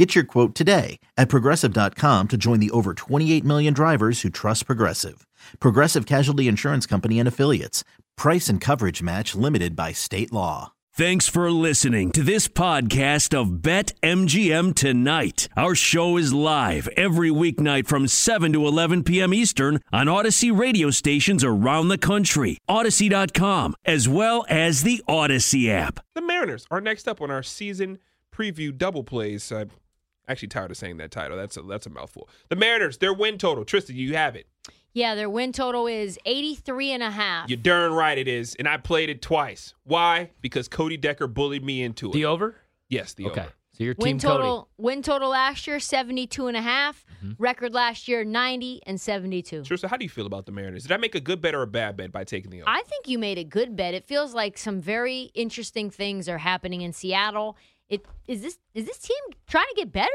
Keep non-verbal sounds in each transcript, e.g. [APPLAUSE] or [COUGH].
Get your quote today at progressive.com to join the over 28 million drivers who trust Progressive. Progressive Casualty Insurance Company and Affiliates. Price and coverage match limited by state law. Thanks for listening to this podcast of Bet MGM Tonight. Our show is live every weeknight from 7 to 11 p.m. Eastern on Audacy radio stations around the country, Audacy.com, as well as the Audacy app. The Mariners are next up on our season preview double plays. I'm actually tired of saying that title. That's a, that's a mouthful. The Mariners, their win total. Tristan, you have it. Yeah, their win total is 83 and a half. You're darn right it is. And I played it twice. Why? Because Cody Decker bullied me into it. The over? yes, the over. okay. over. So your Win team Cody. total win total last year 72 and a half. Mm-hmm. Record last year 90 and 72. Tristan, how do you feel about the Mariners? Did I make a good bet or a bad bet by taking the over? I think you made a good bet. It feels like some very interesting things are happening in Seattle. It is this is this team trying to get better?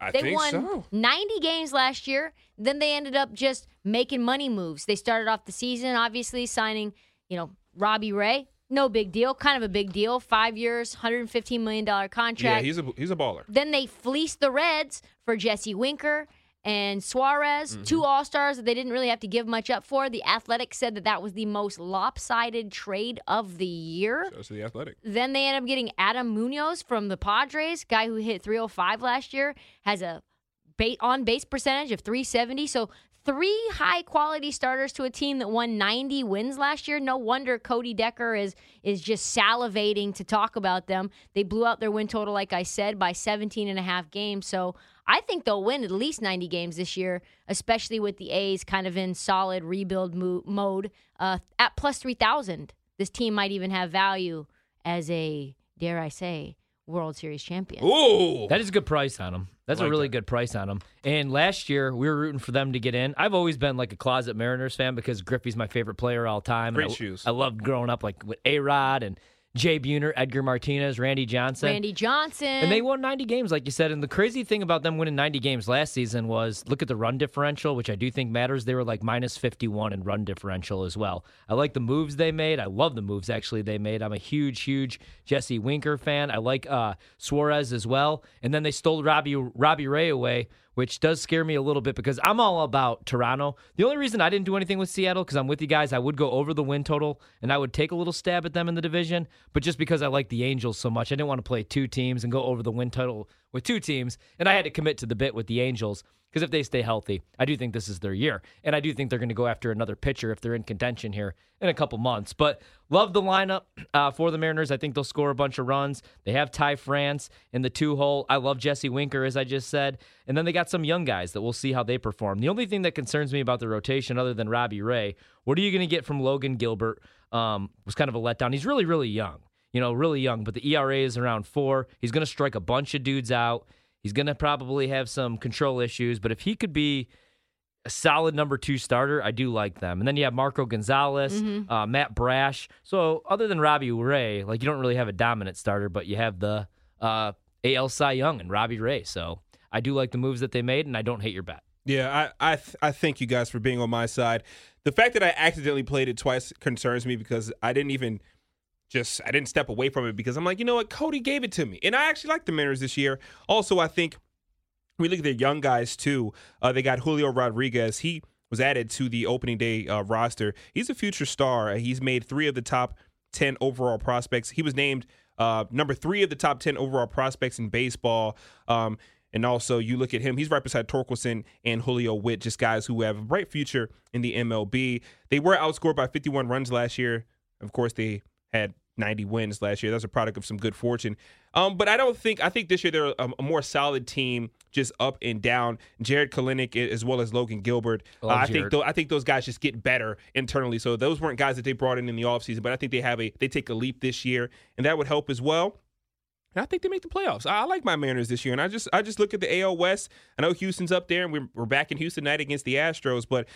I they think won so. 90 games last year. Then they ended up just making money moves. They started off the season obviously signing, you know, Robbie Ray. No big deal, kind of a big deal. 5 years, 115 million dollar contract. Yeah, he's a he's a baller. Then they fleeced the Reds for Jesse Winker and Suarez, mm-hmm. two All Stars that they didn't really have to give much up for. The Athletics said that that was the most lopsided trade of the year. Shows to the athletic. Then they end up getting Adam Munoz from the Padres, guy who hit 305 last year, has a on base percentage of 370. So three high quality starters to a team that won 90 wins last year. No wonder Cody Decker is is just salivating to talk about them. They blew out their win total, like I said, by 17 and a half games. So I think they'll win at least 90 games this year, especially with the A's kind of in solid rebuild mo- mode. Uh, at plus 3,000, this team might even have value as a, dare I say, World Series champion. Ooh. That is a good price on them. That's Like a really that. good price on them. And last year, we were rooting for them to get in. I've always been like a closet Mariners fan because Griffey's my favorite player all time. Great I, shoes. I loved growing up like with A Rod and Jay Buhner, Edgar Martinez, Randy Johnson. Randy Johnson. And they won 90 games, like you said. And the crazy thing about them winning 90 games last season was look at the run differential, which I do think matters. They were like minus 51 in run differential as well. I like the moves they made. I love the moves actually they made. I'm a huge, huge Jesse Winker fan. I like uh, Suarez as well. And then they stole Robbie Robbie Ray away, which does scare me a little bit because I'm all about Toronto. The only reason I didn't do anything with Seattle because I'm with you guys, I would go over the win total and I would take a little stab at them in the division. But just because I like the Angels so much, I didn't want to play two teams and go over the win total with two teams, and I had to commit to the bit with the Angels. Because if they stay healthy, I do think this is their year. And I do think they're going to go after another pitcher if they're in contention here in a couple months. But love the lineup uh, for the Mariners. I think they'll score a bunch of runs. They have Ty France in the two hole. I love Jesse Winker, as I just said. And then they got some young guys that we'll see how they perform. The only thing that concerns me about the rotation, other than Robbie Ray, what are you going to get from Logan Gilbert? Um, was kind of a letdown. He's really, really young. You know, really young, but the ERA is around four. He's going to strike a bunch of dudes out. He's going to probably have some control issues, but if he could be a solid number two starter, I do like them. And then you have Marco Gonzalez, uh, Matt Brash. So other than Robbie Ray, like you don't really have a dominant starter, but you have the uh, AL Cy Young and Robbie Ray. So I do like the moves that they made, and I don't hate your bet. Yeah, I I, th- I thank you guys for being on my side. The fact that I accidentally played it twice concerns me because I didn't even just I didn't step away from it because I'm like, you know what, Cody gave it to me, and I actually like the Mariners this year. Also, I think we look at their young guys too. Uh, they got Julio Rodriguez. He was added to the opening day uh, roster. He's a future star. He's made three of the top ten overall prospects. He was named uh, number three of the top ten overall prospects in baseball. Um, and also, you look at him; he's right beside Torkelson and Julio Witt, just guys who have a bright future in the MLB. They were outscored by 51 runs last year. Of course, they had 90 wins last year. That's a product of some good fortune. Um, but I don't think I think this year they're a, a more solid team, just up and down. Jarred Kelenic as well as Logan Gilbert. Uh, I think tho- I think those guys just get better internally. So those weren't guys that they brought in in the offseason, but I think they have a they take a leap this year, and that would help as well. And I think they make the playoffs. I, I like my Mariners this year, and I just I just look at the AL West. I know Houston's up there, and we're, we're back in Houston tonight against the Astros, but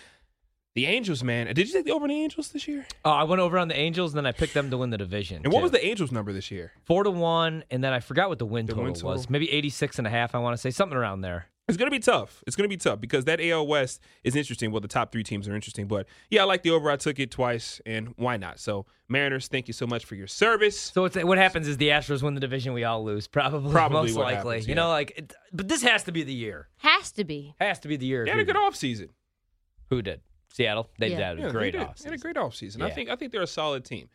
The Angels, man. Did you take the over on the Angels this year? Oh, I went over on the Angels, and then I picked them to win the division. And what too. was the Angels number this year? four to one? And then I forgot what the win The total win was. Maybe 86 and a half. I want to say something around there. It's gonna be tough. It's gonna be tough because that AL West is interesting. Well, the top three teams are interesting, but yeah, I like the over. I took it twice, and why not? So, Mariners, thank you so much for your service. So it's, what happens is the Astros win the division, we all lose. [LAUGHS] Probably, Probably most what likely. happens, You know, like, it, but this has to be the year. Has to be. Has to be the year. They had a good off season. Who did? Seattle. They Yeah. had a Yeah, great they did. off. They had a great off season. I Yeah. think I think they're a solid team.